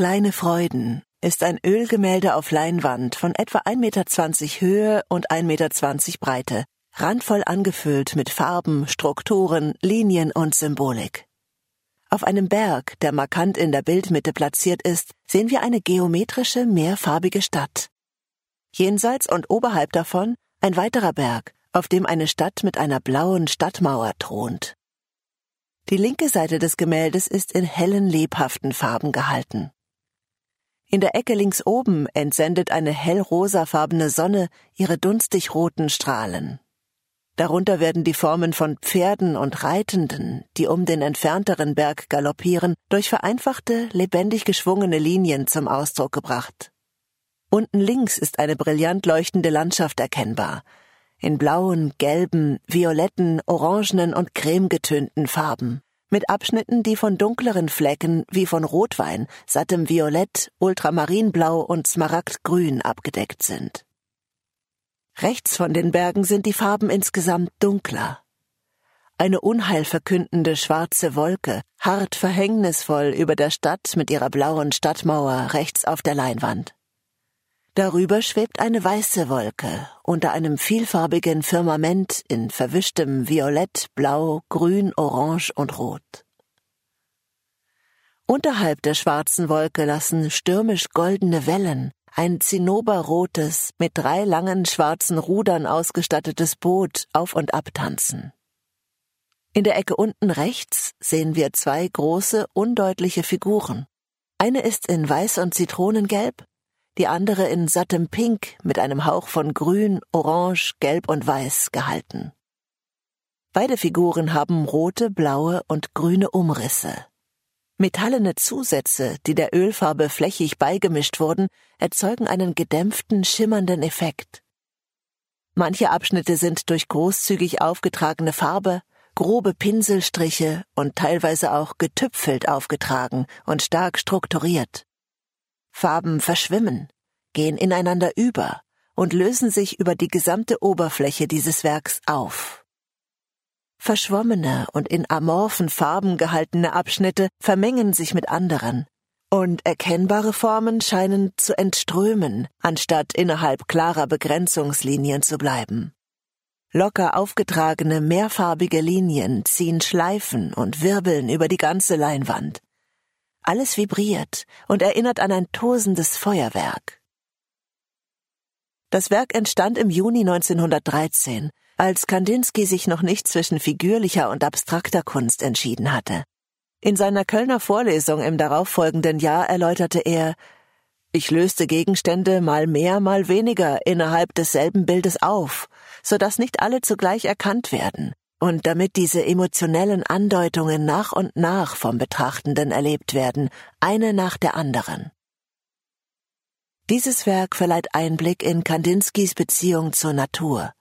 Kleine Freuden ist ein Ölgemälde auf Leinwand von etwa 1,20 Meter Höhe und 1,20 Meter Breite, randvoll angefüllt mit Farben, Strukturen, Linien und Symbolik. Auf einem Berg, der markant in der Bildmitte platziert ist, sehen wir eine geometrische, mehrfarbige Stadt. Jenseits und oberhalb davon ein weiterer Berg, auf dem eine Stadt mit einer blauen Stadtmauer thront. Die linke Seite des Gemäldes ist in hellen, lebhaften Farben gehalten. In der Ecke links oben entsendet eine hellrosafarbene Sonne ihre dunstig roten Strahlen. Darunter werden die Formen von Pferden und Reitenden, die um den entfernteren Berg galoppieren, durch vereinfachte, lebendig geschwungene Linien zum Ausdruck gebracht. Unten links ist eine brillant leuchtende Landschaft erkennbar, in blauen, gelben, violetten, orangenen und cremegetönten Farben mit Abschnitten, die von dunkleren Flecken wie von Rotwein, sattem Violett, Ultramarinblau und Smaragdgrün abgedeckt sind. Rechts von den Bergen sind die Farben insgesamt dunkler. Eine unheilverkündende schwarze Wolke hart verhängnisvoll über der Stadt mit ihrer blauen Stadtmauer rechts auf der Leinwand. Darüber schwebt eine weiße Wolke unter einem vielfarbigen Firmament in verwischtem Violett, Blau, Grün, Orange und Rot. Unterhalb der schwarzen Wolke lassen stürmisch goldene Wellen ein zinnoberrotes, mit drei langen schwarzen Rudern ausgestattetes Boot auf und ab tanzen. In der Ecke unten rechts sehen wir zwei große, undeutliche Figuren. Eine ist in Weiß und Zitronengelb, die andere in sattem Pink mit einem Hauch von Grün, Orange, Gelb und Weiß gehalten. Beide Figuren haben rote, blaue und grüne Umrisse. Metallene Zusätze, die der Ölfarbe flächig beigemischt wurden, erzeugen einen gedämpften, schimmernden Effekt. Manche Abschnitte sind durch großzügig aufgetragene Farbe, grobe Pinselstriche und teilweise auch getüpfelt aufgetragen und stark strukturiert. Farben verschwimmen, gehen ineinander über und lösen sich über die gesamte Oberfläche dieses Werks auf. Verschwommene und in amorphen Farben gehaltene Abschnitte vermengen sich mit anderen, und erkennbare Formen scheinen zu entströmen, anstatt innerhalb klarer Begrenzungslinien zu bleiben. Locker aufgetragene mehrfarbige Linien ziehen Schleifen und wirbeln über die ganze Leinwand. Alles vibriert und erinnert an ein tosendes Feuerwerk. Das Werk entstand im Juni 1913, als Kandinsky sich noch nicht zwischen figürlicher und abstrakter Kunst entschieden hatte. In seiner Kölner Vorlesung im darauffolgenden Jahr erläuterte er, ich löste Gegenstände mal mehr, mal weniger innerhalb desselben Bildes auf, so dass nicht alle zugleich erkannt werden, und damit diese emotionellen Andeutungen nach und nach vom Betrachtenden erlebt werden, eine nach der anderen. Dieses Werk verleiht Einblick in Kandinskys Beziehung zur Natur.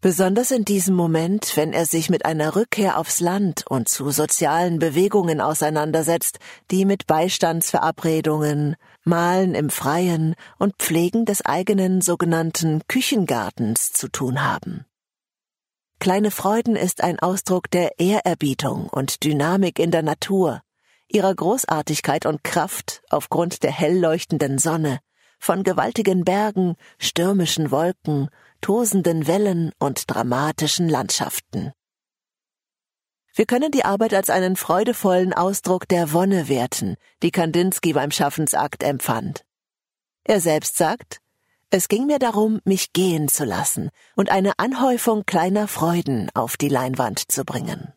Besonders in diesem Moment, wenn er sich mit einer Rückkehr aufs Land und zu sozialen Bewegungen auseinandersetzt, die mit Beistandsverabredungen, Malen im Freien und Pflegen des eigenen sogenannten Küchengartens zu tun haben. Kleine Freuden ist ein Ausdruck der Ehrerbietung und Dynamik in der Natur, ihrer Großartigkeit und Kraft aufgrund der hell leuchtenden Sonne, von gewaltigen Bergen, stürmischen Wolken, tosenden Wellen und dramatischen Landschaften. Wir können die Arbeit als einen freudevollen Ausdruck der Wonne werten, die Kandinsky beim Schaffensakt empfand. Er selbst sagt, es ging mir darum, mich gehen zu lassen und eine Anhäufung kleiner Freuden auf die Leinwand zu bringen.